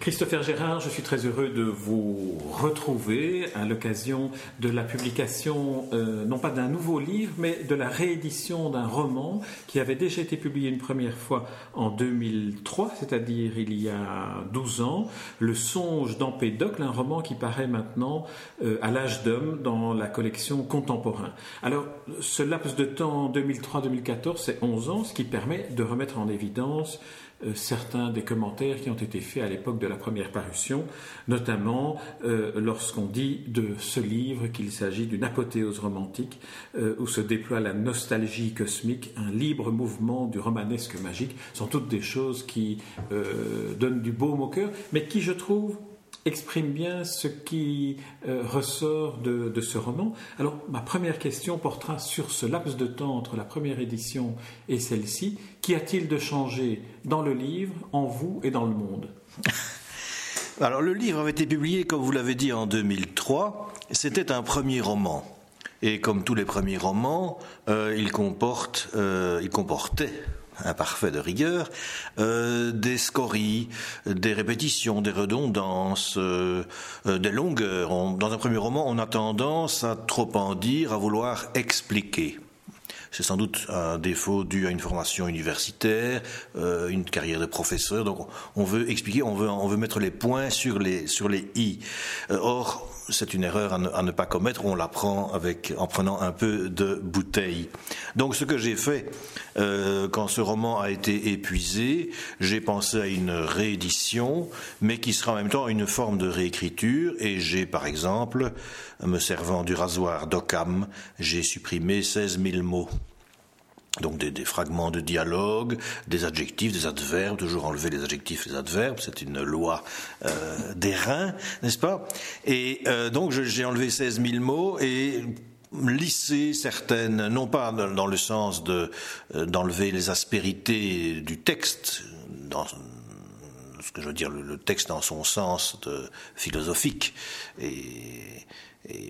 Christopher Gérard, je suis très heureux de vous retrouver à l'occasion de la publication, euh, non pas d'un nouveau livre, mais de la réédition d'un roman qui avait déjà été publié une première fois en 2003, c'est-à-dire il y a 12 ans, Le songe d'Empédocle, un roman qui paraît maintenant euh, à l'âge d'homme dans la collection Contemporain. Alors, ce laps de temps 2003-2014, c'est 11 ans, ce qui permet de remettre en évidence certains des commentaires qui ont été faits à l'époque de la première parution, notamment euh, lorsqu'on dit de ce livre qu'il s'agit d'une apothéose romantique euh, où se déploie la nostalgie cosmique, un libre mouvement du romanesque magique, sont toutes des choses qui donnent du baume au cœur, mais qui, je trouve, exprime bien ce qui euh, ressort de, ce roman. Alors, ma première question portera sur ce laps de temps entre la première édition et celle-ci. Qu'y a-t-il de changé dans le livre, en vous et dans le monde? Alors, le livre avait été publié, comme vous l'avez dit, en 2003. C'était un premier roman. Et comme tous les premiers romans, euh, il, comporte, euh, il comportait imparfait de rigueur, euh, des scories, des répétitions, des redondances, euh, euh, des longueurs. dans un premier roman, on a tendance à trop en dire, à vouloir expliquer. C'est sans doute un défaut dû à une formation universitaire, une carrière de professeur. Donc on veut expliquer, on veut, on veut mettre les points sur les, sur les i. or, c'est une erreur à ne, pas commettre. On l'apprend avec en prenant un peu de bouteille. Donc, ce que j'ai fait euh, quand ce roman a été épuisé, j'ai pensé à une réédition, mais qui sera en même temps une forme de réécriture. Et j'ai, par exemple, me servant du rasoir d'Occam, j'ai supprimé 16 000 mots. Donc des, fragments de dialogue, des adjectifs, des adverbes, toujours enlever les adjectifs les adverbes, c'est une loi euh, des reins, n'est-ce pas? Et euh, donc j'ai enlevé 16 000 mots et lissé certaines, non pas dans, le sens de euh, d'enlever les aspérités du texte, dans ce que je veux dire, le, texte dans son sens philosophique et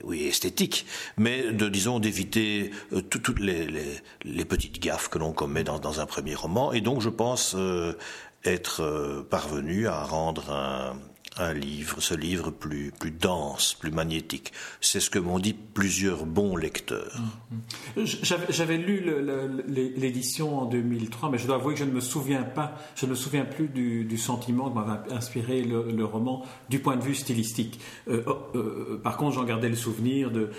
oui, esthétique, mais de, disons, d'éviter euh, toutes les, petites gaffes que l'on commet dans, dans, un premier roman. Et donc, je pense euh, être euh, parvenu à rendre un, un livre, ce livre plus, plus dense, plus magnétique. C'est ce que m'ont dit plusieurs bons lecteurs. J'avais lu l'édition en 2003, mais je dois avouer que je ne me souviens pas, je ne me souviens plus du, sentiment que m'avait inspiré le, roman du point de vue stylistique. Euh, oh, euh, par contre, j'en gardais le souvenir de,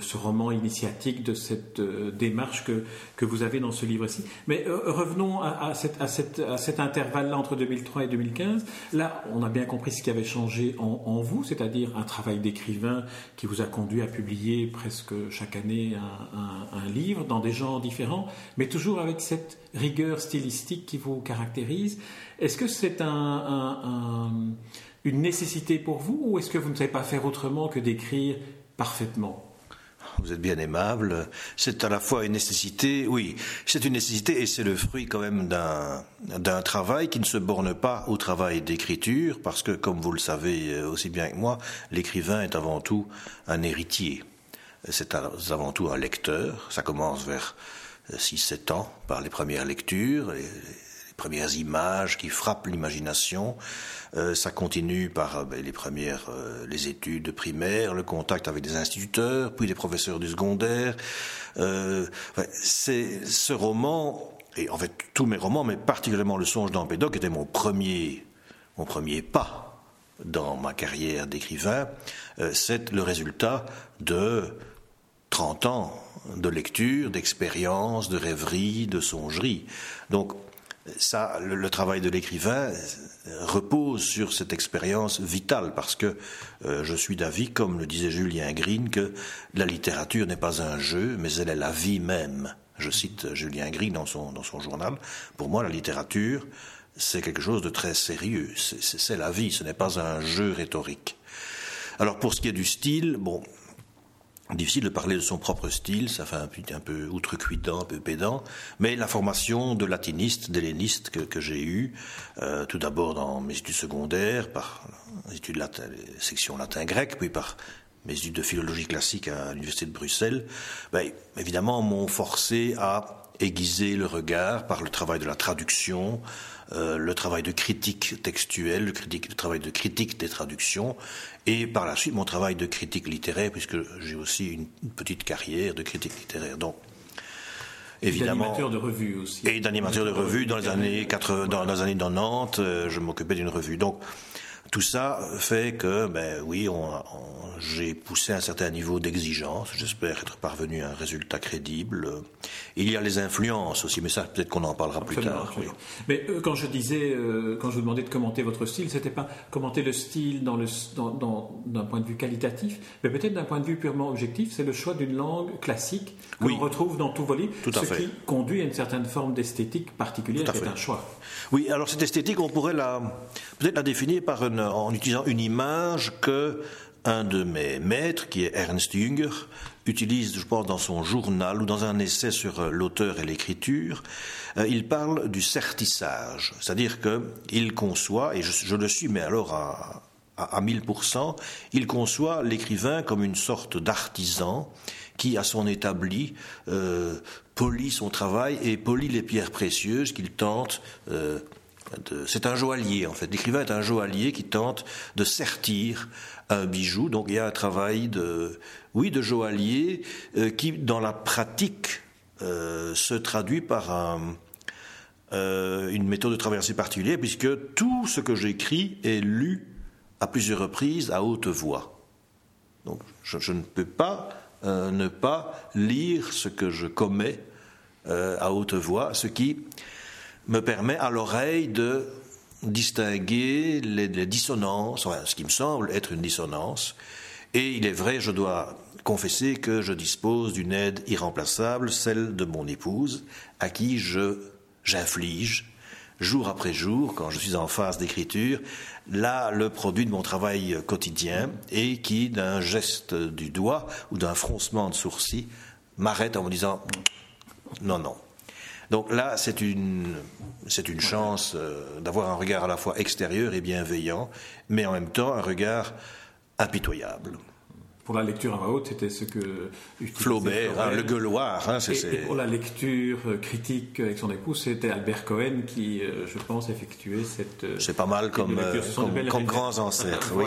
ce roman initiatique, de cette euh, démarche que, que vous avez dans ce livre-ci. Mais revenons à, à cet intervalle-là entre 2003 et 2015. Là, on a bien compris ce qui avait changé en, vous, c'est-à-dire un travail d'écrivain qui vous a conduit à publier presque chaque année un, livre dans des genres différents, mais toujours avec cette rigueur stylistique qui vous caractérise. Est-ce que c'est une nécessité pour vous ou est-ce que vous ne savez pas faire autrement que d'écrire parfaitement? Vous êtes bien aimable. C'est à la fois une nécessité, oui, c'est une nécessité et c'est le fruit quand même d'un travail qui ne se borne pas au travail d'écriture, parce que, comme vous le savez euh, aussi bien que moi, l'écrivain est avant tout un héritier. C'est avant tout un lecteur. Ça commence vers 6-7 ans par les premières lectures, premières images qui frappent l'imagination. Euh, ça continue par euh, ben, les premières, euh, les études primaires, le contact avec des instituteurs, puis des professeurs du secondaire. c'est ce roman, et en fait tous mes romans, mais particulièrement Le Songe d'Empédoc, était mon premier, mon premier pas dans ma carrière d'écrivain. c'est le résultat de 30 ans de lecture, d'expérience, de rêverie, de songerie. Donc ça, le, travail de l'écrivain repose sur cette expérience vitale, parce que euh, je suis d'avis, comme le disait Julien Green, que la littérature n'est pas un jeu, mais elle est la vie même. Je cite Julien Green dans son, dans son journal. Pour moi, la littérature, c'est quelque chose de très sérieux. C'est la vie, ce n'est pas un jeu rhétorique. Alors pour ce qui est du style, bon, Difficile de parler de son propre style, ça fait un, peu outrecuidant, un peu pédant, mais la formation de latiniste, d'helléniste que, j'ai eue, euh, tout d'abord dans mes études secondaires, par les études latin, section latin-grec, puis par mes études de philologie classique à l'université de Bruxelles, ben, évidemment m'ont forcé à aiguiser le regard par le travail de la traduction, le travail de critique textuelle, le, critique, le travail de critique des traductions, et par la suite mon travail de critique littéraire, puisque j'ai aussi une, petite carrière de critique littéraire. Donc, évidemment. D'animateur de revue aussi. Et d'animateur de revue dans les années 80, dans les années 90, euh, je m'occupais d'une revue. Donc, tout ça fait que, ben oui, on, j'ai poussé un certain niveau d'exigence. J'espère être parvenu à un résultat crédible. Il y a les influences aussi, mais ça, peut-être qu'on en parlera plus tard. Mais euh, quand je disais, euh, quand je vous demandais de commenter votre style, c'était pas commenter le style dans le, dans, d'un point de vue qualitatif, mais peut-être d'un point de vue purement objectif. C'est le choix d'une langue classique qu'on retrouve dans tous vos livres, Tout à ce qui conduit à une certaine forme d'esthétique particulière, c'est un choix. Oui, alors cette esthétique, on pourrait la peut-être la définir par une, en utilisant une image que un de mes maîtres, qui est Ernst Jünger, utilise, je pense, dans son journal ou dans un essai sur euh, l'auteur et l'écriture. Euh, il parle du certissage, c'est-à-dire qu'il conçoit, et je, le suis, mais alors à, à, 1000%, il conçoit l'écrivain comme une sorte d'artisan qui, à son établi, euh, polit son travail et polit les pierres précieuses qu'il tente c'est un joaillier en fait. L'écrivain est un joaillier qui tente de sertir un bijou. Donc il y a un travail de, oui, de joaillier euh, qui, dans la pratique, euh, se traduit par euh, une méthode de travail assez particulière, puisque tout ce que j'écris est lu à plusieurs reprises à haute voix. Donc je, ne peux pas ne pas lire ce que je commets à haute voix, ce qui me permet à l'oreille de distinguer les, dissonances, ce qui me semble être une dissonance. Et il est vrai, je dois confesser que je dispose d'une aide irremplaçable, celle de mon épouse, à qui je j'inflige jour après jour, quand je suis en phase d'écriture, là le produit de mon travail quotidien et qui, d'un geste du doigt ou d'un froncement de sourcil, m'arrête en me disant non, non, donc là, c'est une, chance euh, d'avoir un regard à la fois extérieur et bienveillant, mais en même temps un regard impitoyable pour la lecture à voix haute, c'était ce que Flaubert, hein, le gueuloir. Hein, et, pour la lecture euh, critique avec son épouse, c'était Albert Cohen qui, euh, je pense, effectuait cette. Euh, C'est pas mal comme, comme, grands ancêtres. oui.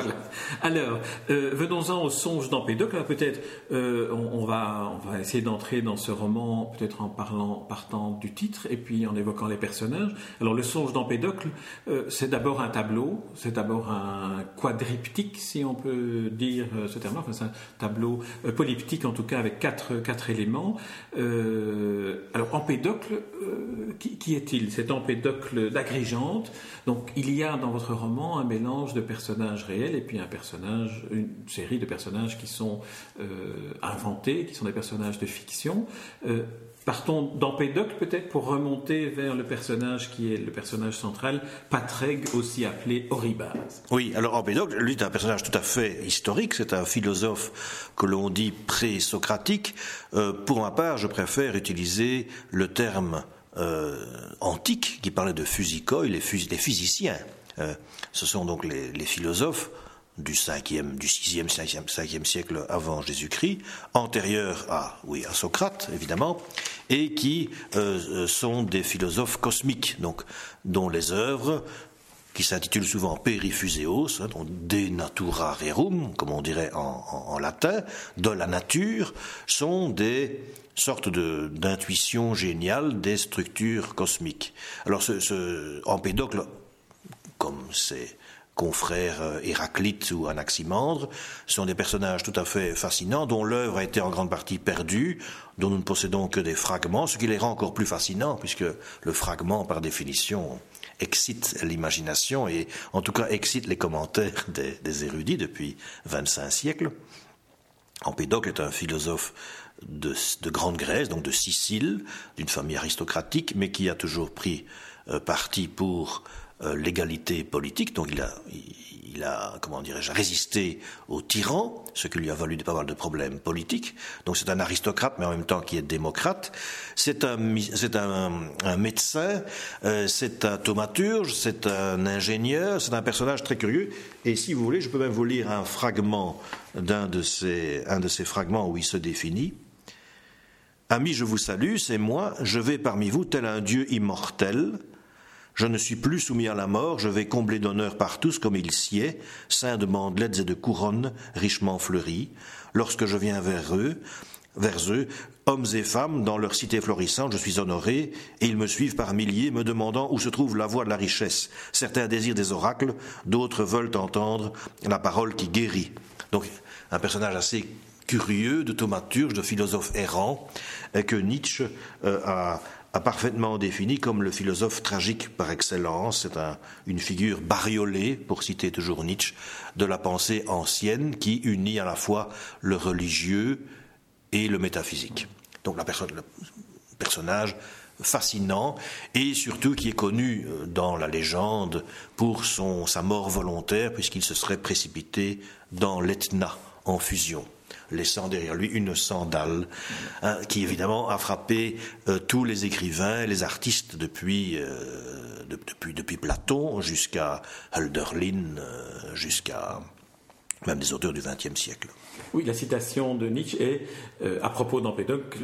Alors, venons-en au songe d'Empédocle. Peut-être, on, va, on va essayer d'entrer dans ce roman, peut-être en parlant, partant du titre et puis en évoquant les personnages. Alors, le songe d'Empédocle, c'est d'abord un tableau, c'est d'abord un quadriptyque, si on peut dire ce terme-là. Enfin, tableau euh, polyptique en tout cas avec quatre, quatre éléments. Euh, alors Empédocle, euh, qui, est-il? C'est Empédocle d'Agrigente. Donc il y a dans votre roman un mélange de personnages réels et puis un personnage, une série de personnages qui sont inventés, qui sont des personnages de fiction. Partons d'Empédocle peut-être pour remonter vers le personnage qui est le personnage central, Patrègue, aussi appelé Oribase. Oui, alors Empédocle, lui, est un personnage tout à fait historique, c'est un philosophe que l'on dit pré-socratique. Euh, pour ma part, je préfère utiliser le terme euh, antique qui parlait de physicoi, les, physiciens. Euh, ce sont donc les, philosophes du 5e, du 6e, 5e, siècle avant Jésus-Christ, antérieur à, oui, à Socrate, évidemment, et qui sont des philosophes cosmiques, donc, dont les œuvres, qui s'intitulent souvent Perifuseos, hein, donc De natura rerum, comme on dirait en, latin, de la nature, sont des sortes d'intuitions géniales des structures cosmiques. Alors, ce, ce Empédocle, comme c'est confrères euh, Héraclite ou Anaximandre, sont des personnages tout à fait fascinants, dont l'œuvre a été en grande partie perdue, dont nous ne possédons que des fragments, ce qui les rend encore plus fascinants, puisque le fragment, par définition, excite l'imagination et en tout cas excite les commentaires des, érudits depuis 25 siècles. Empédocle est un philosophe de, Grande Grèce, donc de Sicile, d'une famille aristocratique, mais qui a toujours pris euh, parti pour euh, l'égalité politique, donc il a, il a comment dirais-je, résisté aux tyrans, ce qui lui a valu pas mal de problèmes politiques. Donc c'est un aristocrate, mais en même temps qui est démocrate. C'est un, c'est un, médecin, euh, c'est un thaumaturge, c'est un ingénieur, c'est un personnage très curieux. Et si vous voulez, je peux même vous lire un fragment d'un de ces, un de ces fragments où il se définit. Amis, je vous salue, c'est moi, je vais parmi vous tel un Dieu immortel. Je ne suis plus soumis à la mort, je vais combler d'honneur par tous comme il sied, saint de bandelettes et de couronnes richement fleuries. Lorsque je viens vers eux, vers eux, hommes et femmes, dans leur cité florissante, je suis honoré, et ils me suivent par milliers, me demandant où se trouve la voie de la richesse. Certains désirent des oracles, d'autres veulent entendre la parole qui guérit. Donc, un personnage assez curieux, de thaumaturge, de philosophe errant, que Nietzsche euh, a, parfaitement défini comme le philosophe tragique par excellence. C'est une figure bariolée, pour citer toujours Nietzsche, de la pensée ancienne qui unit à la fois le religieux, et le métaphysique. Donc la le personnage fascinant et surtout qui est connu euh, dans la légende pour sa mort volontaire puisqu'il se serait précipité dans l'Etna en fusion laissant derrière lui une sandale hein, qui évidemment a frappé euh, tous les écrivains, les artistes depuis, euh, depuis, depuis Platon jusqu'à Hölderlin, jusqu'à même des auteurs du XXe siècle. Oui, la citation de Nietzsche est, euh, à propos d'Empédocle,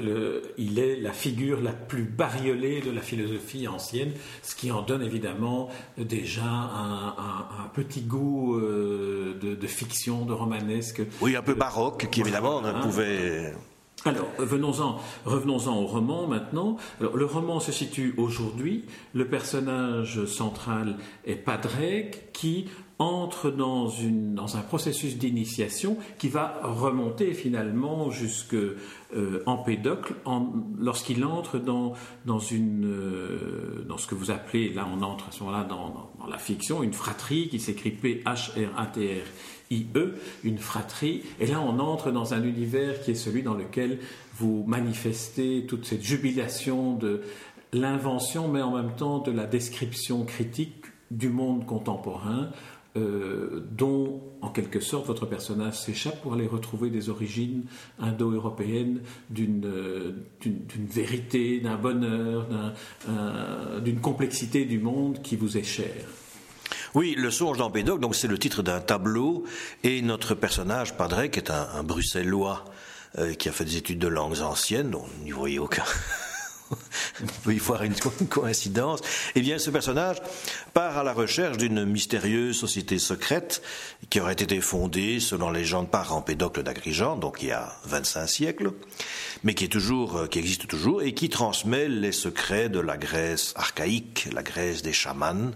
il est la figure la plus bariolée de la philosophie ancienne, ce qui en donne évidemment déjà un, petit goût euh, de, fiction, de romanesque. Oui, un peu baroque, qui évidemment ne pouvait... Alors, venons-en, revenons-en au roman maintenant. Alors, le roman se situe aujourd'hui. Le personnage central est Padraig, qui entre dans, une, dans un processus d'initiation qui va remonter finalement jusque euh, Empédocle lorsqu'il entre dans, dans, une, euh, dans ce que vous appelez, là on entre à ce moment-là dans, dans, la fiction, une fratrie qui s'écrit P-H-R-A-T-R-I-E, une fratrie, et là on entre dans un univers qui est celui dans lequel vous manifestez toute cette jubilation de l'invention, mais en même temps de la description critique du monde contemporain, euh, dont, en quelque sorte, votre personnage s'échappe pour aller retrouver des origines indo-européennes d'une euh, vérité, d'un bonheur, euh, d'une complexité du monde qui vous est chère. Oui, le songe d'Empédocle, donc c'est le titre d'un tableau, et notre personnage, Padrek, est un, bruxellois qui a fait des études de langues anciennes, dont n'y voyez aucun, il peut y voir une coïncidence. Eh bien, ce personnage part à la recherche d'une mystérieuse société secrète qui aurait été fondée, selon les légende, par Empédocle d'Agrigent, donc il y a 25 siècles, mais qui est toujours, euh, qui existe toujours et qui transmet les secrets de la Grèce archaïque, la Grèce des chamans,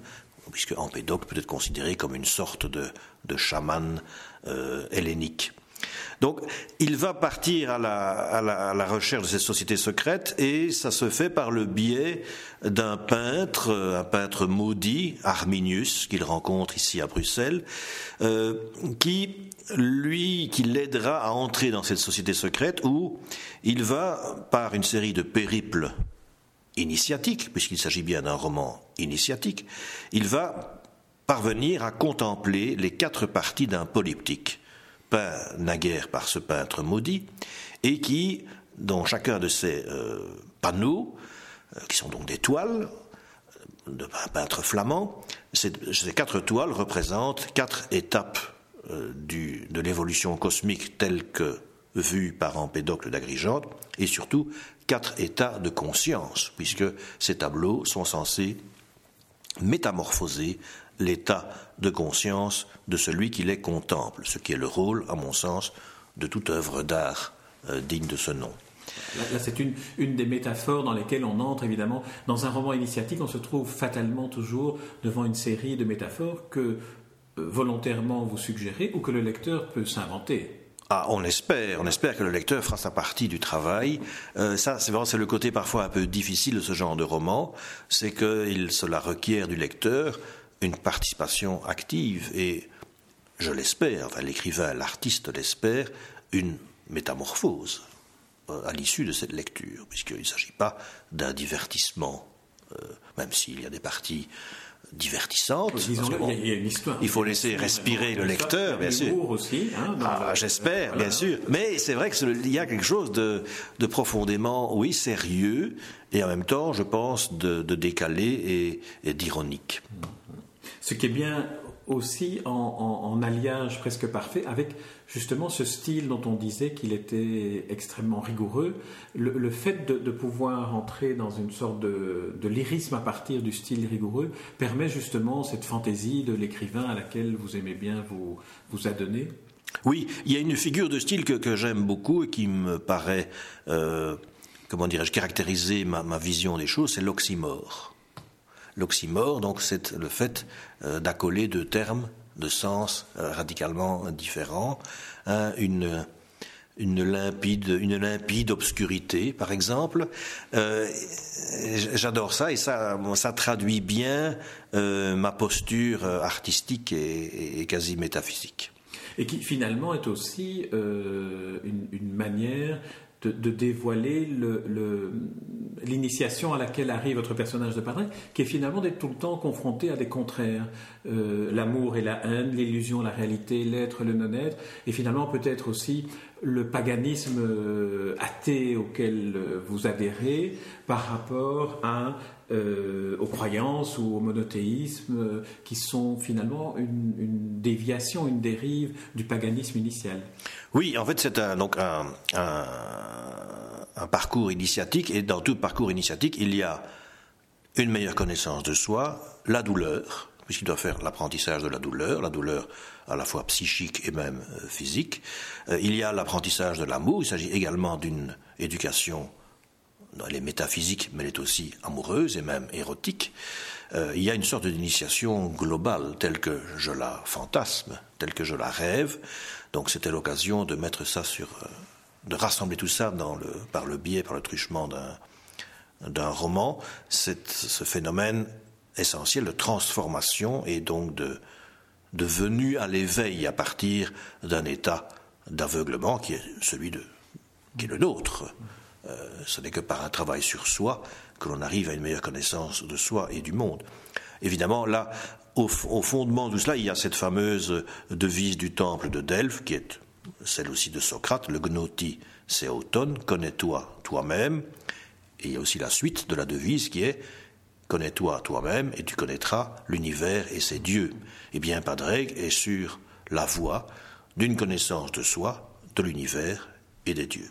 puisque Empédocle peut être considéré comme une sorte de, de chaman euh, hellénique. Donc, il va partir à la, recherche de cette société secrète et ça se fait par le biais d'un peintre, un peintre maudit, Arminius, qu'il rencontre ici à Bruxelles, euh, qui lui, qui l'aidera à entrer dans cette société secrète où il va, par une série de périples initiatiques, puisqu'il s'agit bien d'un roman initiatique, il va parvenir à contempler les quatre parties d'un polyptyque peint naguère par ce peintre maudit, et qui, dans chacun de ces euh, panneaux, euh, qui sont donc des toiles, euh, d'un peintre flamand, ces, quatre toiles représentent quatre étapes de l'évolution cosmique telle que vue par Empédocle d'Agrigente, et surtout quatre états de conscience, puisque ces tableaux sont censés métamorphoser l'état de conscience de celui qui les contemple, ce qui est le rôle, à mon sens, de toute œuvre d'art euh, digne de ce nom. Là, c'est une, des métaphores dans lesquelles on entre, évidemment. Dans un roman initiatique, on se trouve fatalement toujours devant une série de métaphores que euh, volontairement vous suggérez ou que le lecteur peut s'inventer. Ah, on espère, on espère que le lecteur fera sa partie du travail. Euh, ça, c'est c'est le côté parfois un peu difficile de ce genre de roman, c'est qu'il cela requiert du lecteur une participation active et, je l'espère, l'écrivain, l'artiste l'espère, une métamorphose euh, à l'issue de cette lecture, puisqu'il ne s'agit pas d'un divertissement, euh, même s'il y a des parties divertissantes. il, faut laisser respirer le lecteur, bien sûr. Aussi, hein, ah, J'espère, bien sûr. Mais c'est vrai qu'il y a quelque chose de, profondément, oui, sérieux, et en même temps, je pense, de, décalé et, et d'ironique. Ce qui est bien aussi en, alliage presque parfait avec justement ce style dont on disait qu'il était extrêmement rigoureux. Le, fait de, pouvoir entrer dans une sorte de, lyrisme à partir du style rigoureux permet justement cette fantaisie de l'écrivain à laquelle vous aimez bien vous, vous adonner. Oui, il y a une figure de style que, j'aime beaucoup et qui me paraît, euh, comment dirais-je, caractériser ma, ma vision des choses, c'est l'oxymore. L'oxymore, donc, c'est le fait d'accoler deux termes de sens euh, radicalement différents. une, une limpide, une limpide obscurité, par exemple. Euh, j'adore ça et ça, ça traduit bien ma posture artistique et, quasi métaphysique. Et qui finalement est aussi une, manière de, dévoiler l'initiation à laquelle arrive votre personnage de Padre, qui est finalement d'être tout le temps confronté à des contraires. Euh, l'amour et la haine, l'illusion, la réalité, l'être, le non-être, et finalement peut-être aussi le paganisme euh, athée auquel euh, vous adhérez par rapport à, aux croyances ou au monothéisme qui sont finalement une, déviation, une dérive du paganisme initial. Oui, en fait c'est donc un parcours initiatique et dans tout parcours initiatique il y a une meilleure connaissance de soi, la douleur, puisqu'il doit faire l'apprentissage de la douleur, la douleur à la fois psychique et même euh, physique. Euh, il y a l'apprentissage de l'amour, il s'agit également d'une éducation, elle est métaphysique, mais elle est aussi amoureuse et même érotique. Euh, il y a une sorte d'initiation globale, telle que je la fantasme, telle que je la rêve. Donc c'était l'occasion de mettre ça sur, de rassembler tout ça dans le, par le biais, par le truchement d'un d'un roman, ce phénomène essentiel de transformation et donc de, venue à l'éveil à partir d'un état d'aveuglement qui est celui de qui est le nôtre. Euh, ce n'est que par un travail sur soi que l'on arrive à une meilleure connaissance de soi et du monde. Évidemment, là, au, fondement de tout cela, il y a cette fameuse devise du temple de Delphes, qui est celle aussi de Socrate, le gnoti seauton, connais-toi toi-même. Et il y a aussi la suite de la devise qui est Connais-toi toi-même et tu connaîtras l'univers et ses dieux. Eh bien, Padraig est sur la voie d'une connaissance de soi, de l'univers et des dieux.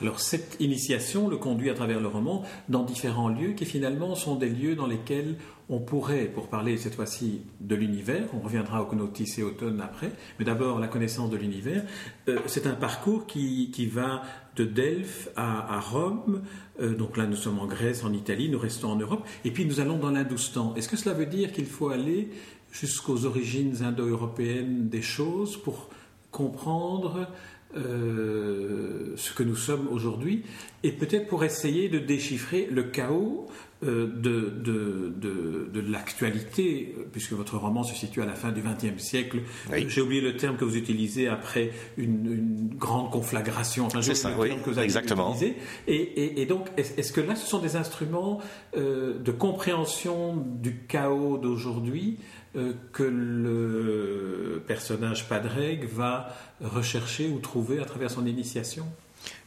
Alors cette initiation le conduit à travers le roman dans différents lieux qui finalement sont des lieux dans lesquels on pourrait, pour parler cette fois-ci de l'univers, on reviendra au Conotis et Automne après, mais d'abord la connaissance de l'univers, euh, c'est un parcours qui, qui, va de Delphes à, Rome, euh, donc là nous sommes en Grèce, en Italie, nous restons en Europe, et puis nous allons dans l'Indoustan. Est-ce que cela veut dire qu'il faut aller jusqu'aux origines indo-européennes des choses pour comprendre euh, ce que nous sommes aujourd'hui, et peut-être pour essayer de déchiffrer le chaos de, de, de, de l'actualité, puisque votre roman se situe à la fin du XXe siècle. J'ai oublié le terme que vous utilisez après une, une grande conflagration. Enfin, C'est ça, oui, que vous avez exactement. Utilisé. Et, et, et donc, est-ce, que là, ce sont des instruments euh, de compréhension du chaos d'aujourd'hui euh, que le personnage Padreg va rechercher ou trouver à travers son initiation?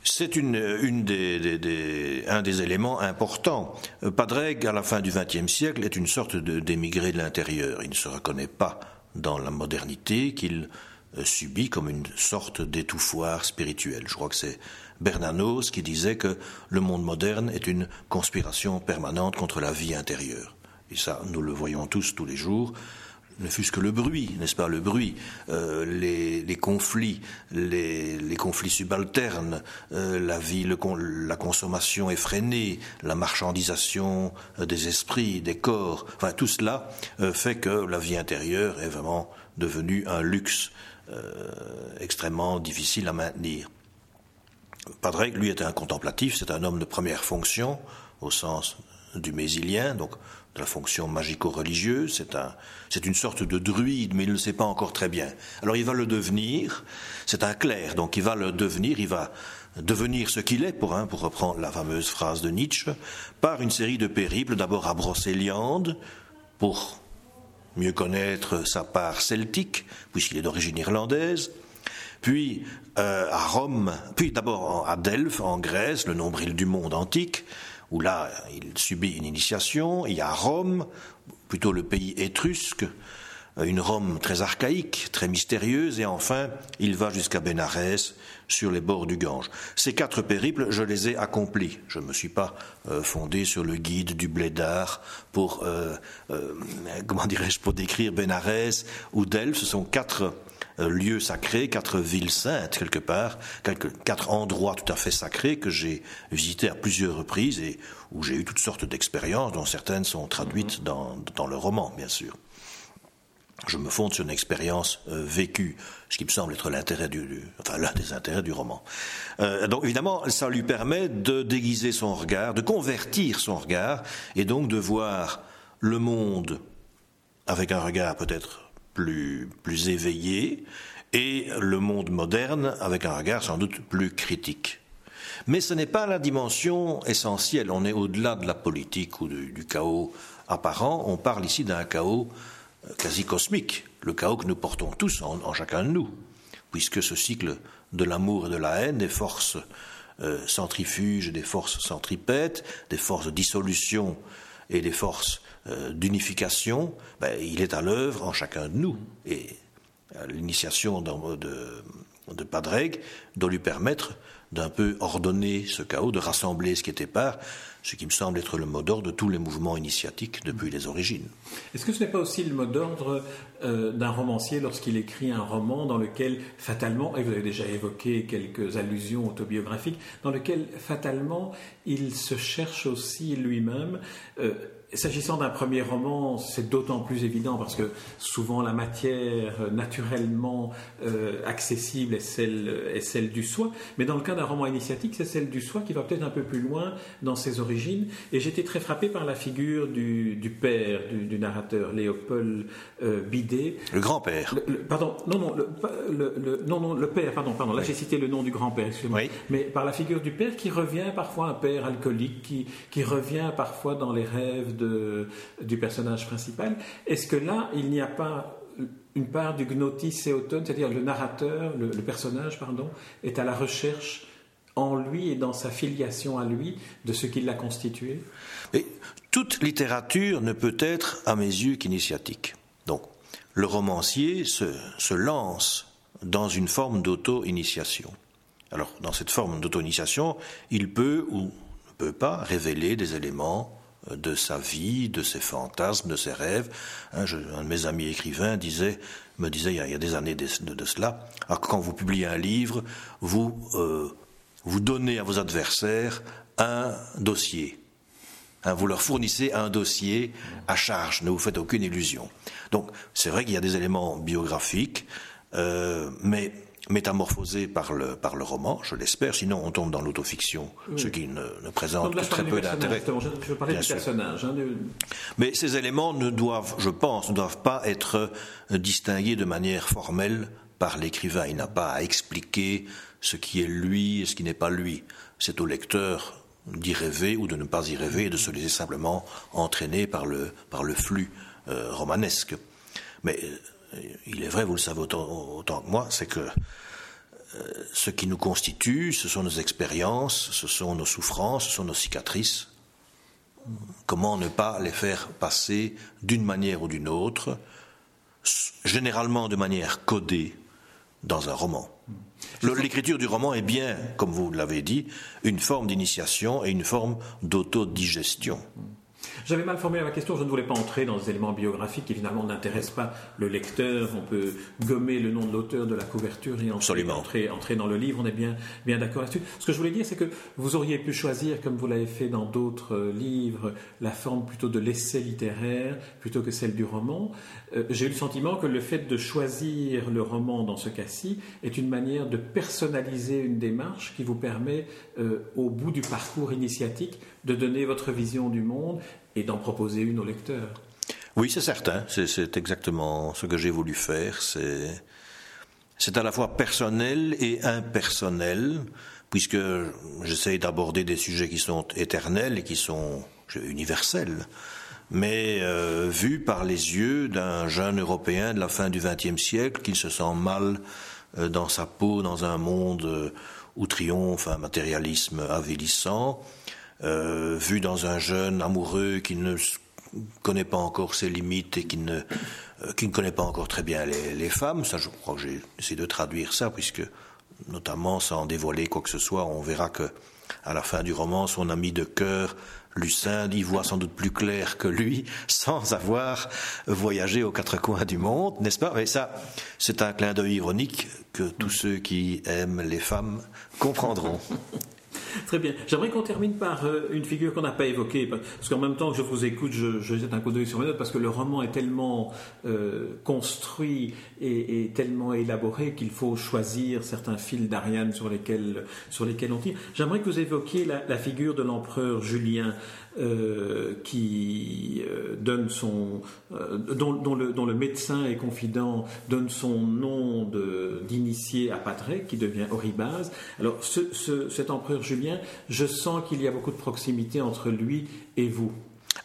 C'est un des éléments importants. Padreg, à la fin du XXe siècle, est une sorte d'émigré de, l'intérieur. Il ne se reconnaît pas dans la modernité qu'il euh, subit comme une sorte d'étouffoir spirituel. Je crois que c'est Bernanos qui disait que le monde moderne est une conspiration permanente contre la vie intérieure. Et ça, nous le voyons tous tous les jours ne fût-ce que le bruit, n'est-ce pas, le bruit, euh, les, conflits, les, conflits subalternes, euh, la vie, la consommation effrénée, la marchandisation euh, des esprits, des corps, enfin tout cela fait que la vie intérieure est vraiment devenue un luxe extrêmement difficile à maintenir. Padraig, lui, était un contemplatif, c'est un homme de première fonction, au sens du mésilien, donc de la fonction magico-religieuse, c'est un, c'est une sorte de druide, mais il ne le sait pas encore très bien. Alors il va le devenir, c'est un clerc, donc il va le devenir, il va devenir ce qu'il est, pour, hein, pour reprendre la fameuse phrase de Nietzsche, par une série de périples, d'abord à Brocéliande, pour mieux connaître sa part celtique, puisqu'il est d'origine irlandaise, puis euh, à Rome, puis d'abord à Delphes, en Grèce, le nombril du monde antique, où là, il subit une initiation, il y a Rome, plutôt le pays étrusque, une Rome très archaïque, très mystérieuse, et enfin, il va jusqu'à Bénarès, sur les bords du Gange. Ces quatre périples, je les ai accomplis. Je ne me suis pas euh, fondé sur le guide du blédard pour, euh, euh, comment dirais-je, pour décrire Bénarès ou Delphes. Ce sont quatre lieux sacrés, quatre villes saintes quelque part, quatre endroits tout à fait sacrés que j'ai visités à plusieurs reprises et où j'ai eu toutes sortes d'expériences, dont certaines sont traduites dans, dans le roman, bien sûr je me fonde sur une expérience euh, vécue, ce qui me semble être l'intérêt du, enfin l'un des intérêts du roman. Euh, donc évidemment, ça lui permet de déguiser son regard, de convertir son regard, et donc de voir le monde avec un regard peut-être plus éveillé, et le monde moderne avec un regard sans doute plus critique. Mais ce n'est pas la dimension essentielle. On est au-delà de la politique ou du, chaos apparent. On parle ici d'un chaos quasi cosmique, le chaos que nous portons tous en, chacun de nous, puisque ce cycle de l'amour et de la haine, des forces euh, centrifuges, des forces centripètes, des forces de dissolution et des forces euh, d'unification, ben, il est à l'œuvre en chacun de nous. Et euh, l'initiation de, de, doit lui permettre d'un peu ordonner ce chaos, de rassembler ce qui était part, ce qui me semble être le mot d'ordre de tous les mouvements initiatiques depuis les origines. Est-ce que ce n'est pas aussi le mot d'ordre euh, d'un romancier lorsqu'il écrit un roman dans lequel fatalement, et vous avez déjà évoqué quelques allusions autobiographiques, dans lequel fatalement il se cherche aussi lui-même S'agissant d'un premier roman, c'est d'autant plus évident parce que souvent la matière naturellement euh, accessible est celle, est celle du soi. Mais dans le cas d'un roman initiatique, c'est celle du soi qui va peut-être un peu plus loin dans ses origines. Et j'étais très frappé par la figure du, père du, narrateur, Léopold euh, Bidet. Le grand-père. Pardon, non, non, le, non, non, le père, pardon, pardon. Là, j'ai cité le nom du grand-père, excusez-moi. Mais par la figure du père qui revient parfois, un père alcoolique, qui, qui revient parfois dans les rêves de du personnage principal. Est-ce que là, il n'y a pas une part du gnotis automne, c'est-à-dire le narrateur, le, personnage, pardon, est à la recherche en lui et dans sa filiation à lui de ce qui l'a constitué? Toute littérature ne peut être, à mes yeux, qu'initiatique. Donc, le romancier se, se lance dans une forme d'auto-initiation. Alors, dans cette forme d'auto-initiation, il peut ou ne peut pas révéler des éléments de sa vie, de ses fantasmes, de ses rêves. un de mes amis écrivains me disait il y a, des années de, cela, alors quand vous publiez un livre, vous, euh, vous donnez à vos adversaires un dossier. Hein, vous leur fournissez un dossier à charge, ne vous faites aucune illusion. Donc c'est vrai qu'il y a des éléments biographiques, euh, mais métamorphosé par le, par le roman, je l'espère, sinon on tombe dans l'autofiction, ce qui ne, présente que très peu d'intérêt. Je, veux parler du personnage. Hein, Mais ces éléments ne doivent, je pense, ne doivent pas être distingués de manière formelle par l'écrivain. Il n'a pas à expliquer ce qui est lui et ce qui n'est pas lui. C'est au lecteur d'y rêver ou de ne pas y rêver et de se laisser simplement entraîner par le, par le flux euh, romanesque. Mais euh, il est vrai, vous le savez autant, que moi, c'est que euh, ce qui nous constitue, ce sont nos expériences, ce sont nos souffrances, ce sont nos cicatrices. Comment ne pas les faire passer d'une manière ou d'une autre, généralement de manière codée, dans un roman. L'écriture du roman est bien, comme vous l'avez dit, une forme d'initiation et une forme d'autodigestion. J'avais mal formulé ma question, je ne voulais pas entrer dans des éléments biographiques qui finalement n'intéressent pas le lecteur. On peut gommer le nom de l'auteur de la couverture et entrer, entrer, dans le livre, on est bien, bien d'accord là-dessus. Ce que je voulais dire, c'est que vous auriez pu choisir, comme vous l'avez fait dans d'autres euh, livres, la forme plutôt de l'essai littéraire plutôt que celle du roman. Euh, j'ai eu le sentiment que le fait de choisir le roman dans ce cas-ci est une manière de personnaliser une démarche qui vous permet, euh, au bout du parcours initiatique, de donner votre vision du monde et d'en proposer une au lecteur. Oui, c'est certain. C'est exactement ce que j'ai voulu faire. C'est à la fois personnel et impersonnel, puisque j'essaye d'aborder des sujets qui sont éternels et qui sont universels, mais euh, vus par les yeux d'un jeune Européen de la fin du XXe siècle qui se sent mal euh, dans sa peau, dans un monde euh, où triomphe un matérialisme avilissant, euh, vu dans un jeune amoureux qui ne connaît pas encore ses limites et qui ne, euh, qui ne connaît pas encore très bien les, femmes. Ça, je crois que j'ai essayé de traduire ça, puisque, notamment sans dévoiler quoi que ce soit, on verra que à la fin du roman, son ami de cœur, Lucinde, y voit sans doute plus clair que lui, sans avoir voyagé aux quatre coins du monde, n'est-ce pas? Mais ça, c'est un clin d'œil ironique que tous ceux qui aiment les femmes comprendront. Très bien. J'aimerais qu'on termine par euh, une figure qu'on n'a pas évoquée, parce qu'en même temps que je vous écoute, je, jette un coup d'œil sur mes notes, parce que le roman est tellement euh, construit et, tellement élaboré qu'il faut choisir certains fils d'Ariane sur lesquels, sur lesquels on tire. J'aimerais que vous évoquiez la figure de l'empereur Julien. Euh, qui euh, donne son, euh, dont, le, médecin et confident donne son nom d'initié à Patrick, qui devient Oribase. Alors, cet empereur Julien, je sens qu'il y a beaucoup de proximité entre lui et vous.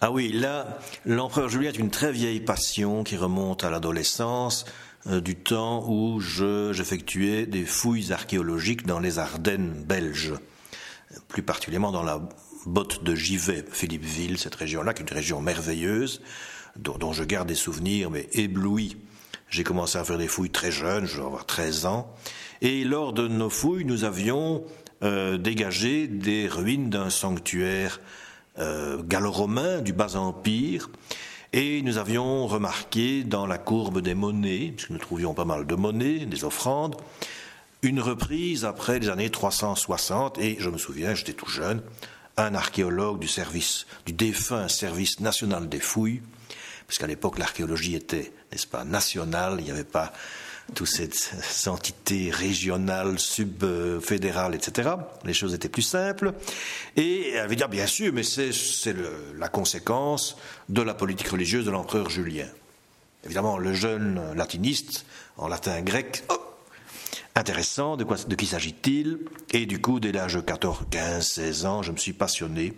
Ah oui, là, l'empereur Julien est une très vieille passion qui remonte à l'adolescence, du temps où j'effectuais des fouilles archéologiques dans les Ardennes belges, plus particulièrement dans la botte de Givet, Philippeville, cette région-là, qui est une région merveilleuse, dont, je garde des souvenirs, mais éblouis. J'ai commencé à faire des fouilles très jeune, je dois avoir 13 ans, et lors de nos fouilles, nous avions euh, dégagé des ruines d'un sanctuaire euh, gallo-romain du Bas-Empire, et nous avions remarqué dans la courbe des monnaies, puisque nous trouvions pas mal de monnaies, des offrandes, une reprise après les années 360, et je me souviens, j'étais tout jeune, un archéologue du service, du défunt service national des fouilles, parce qu'à l'époque l'archéologie était, n'est-ce pas, nationale, il n'y avait pas toutes ces entités régionales, subfédérales, etc. Les choses étaient plus simples. Et elle avait dit, bien sûr, mais c'est la conséquence de la politique religieuse de l'empereur Julien. Évidemment, le jeune latiniste, en latin grec, intéressant. De, quoi, qui s'agit-il? Et du coup, dès l'âge de 14, 15, 16 ans, je me suis passionné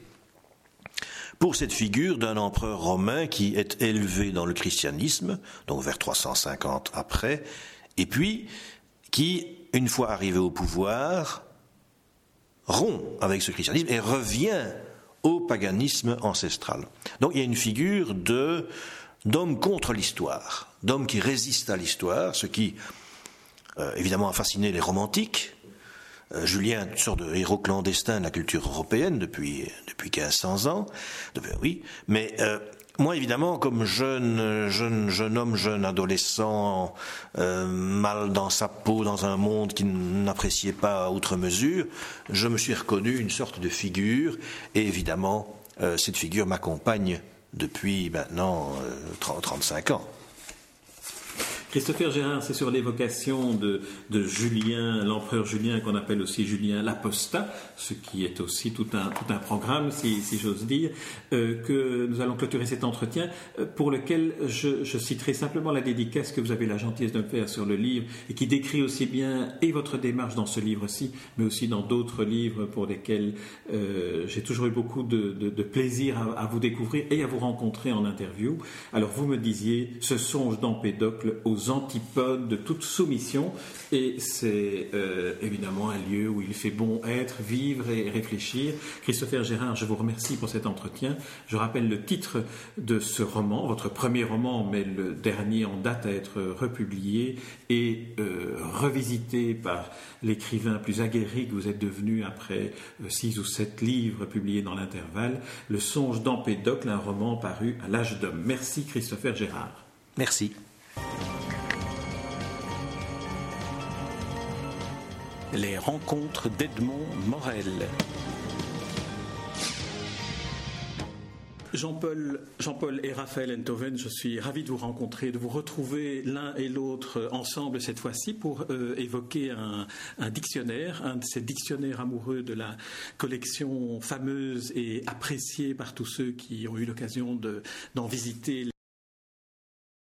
pour cette figure d'un empereur romain qui est élevé dans le christianisme, donc vers 350 après, et puis qui, une fois arrivé au pouvoir, rompt avec ce christianisme et revient au paganisme ancestral. Donc il y a une figure d'homme contre l'histoire, d'homme qui résiste à l'histoire, ce qui euh, évidemment a fasciné les romantiques. Euh, Julien, une sorte de héros clandestin de la culture européenne depuis, depuis 1500 ans. oui, mais euh, moi, évidemment, comme jeune, jeune, jeune homme, jeune adolescent, mal dans sa peau, dans un monde qui n'appréciait pas outre mesure, je me suis reconnu une sorte de figure, et évidemment, cette figure m'accompagne depuis maintenant 35 ans. Christopher Gérard, c'est sur l'évocation de, Julien, l'empereur Julien, qu'on appelle aussi Julien l'Apostat, ce qui est aussi tout un, tout un programme, si, j'ose dire, euh, que nous allons clôturer cet entretien, euh, pour lequel je, citerai simplement la dédicace que vous avez la gentillesse de me faire sur le livre, et qui décrit aussi bien et votre démarche dans ce livre-ci, mais aussi dans d'autres livres pour lesquels euh, j'ai toujours eu beaucoup de, plaisir à, à, vous découvrir et à vous rencontrer en interview. Alors vous me disiez, ce songe d'Empédocle aux antipodes de toute soumission. Et c'est euh, évidemment un lieu où il fait bon être, vivre et réfléchir. Christopher Gérard, je vous remercie pour cet entretien. Je rappelle le titre de ce roman, votre premier roman, mais le dernier en date à être republié et euh, revisité par l'écrivain plus aguerri que vous êtes devenu après euh, six ou sept livres publiés dans l'intervalle, Le songe d'Empédocle, un roman paru à l'âge d'homme. Merci Christopher Gérard. Merci. Les rencontres d'Edmond Morel. Jean-Paul Jean et Raphaël Enthoven, je suis ravi de vous rencontrer, de vous retrouver l'un et l'autre ensemble cette fois-ci pour euh, évoquer un, dictionnaire, un de ces dictionnaires amoureux de la collection fameuse et appréciée par tous ceux qui ont eu l'occasion d'en visiter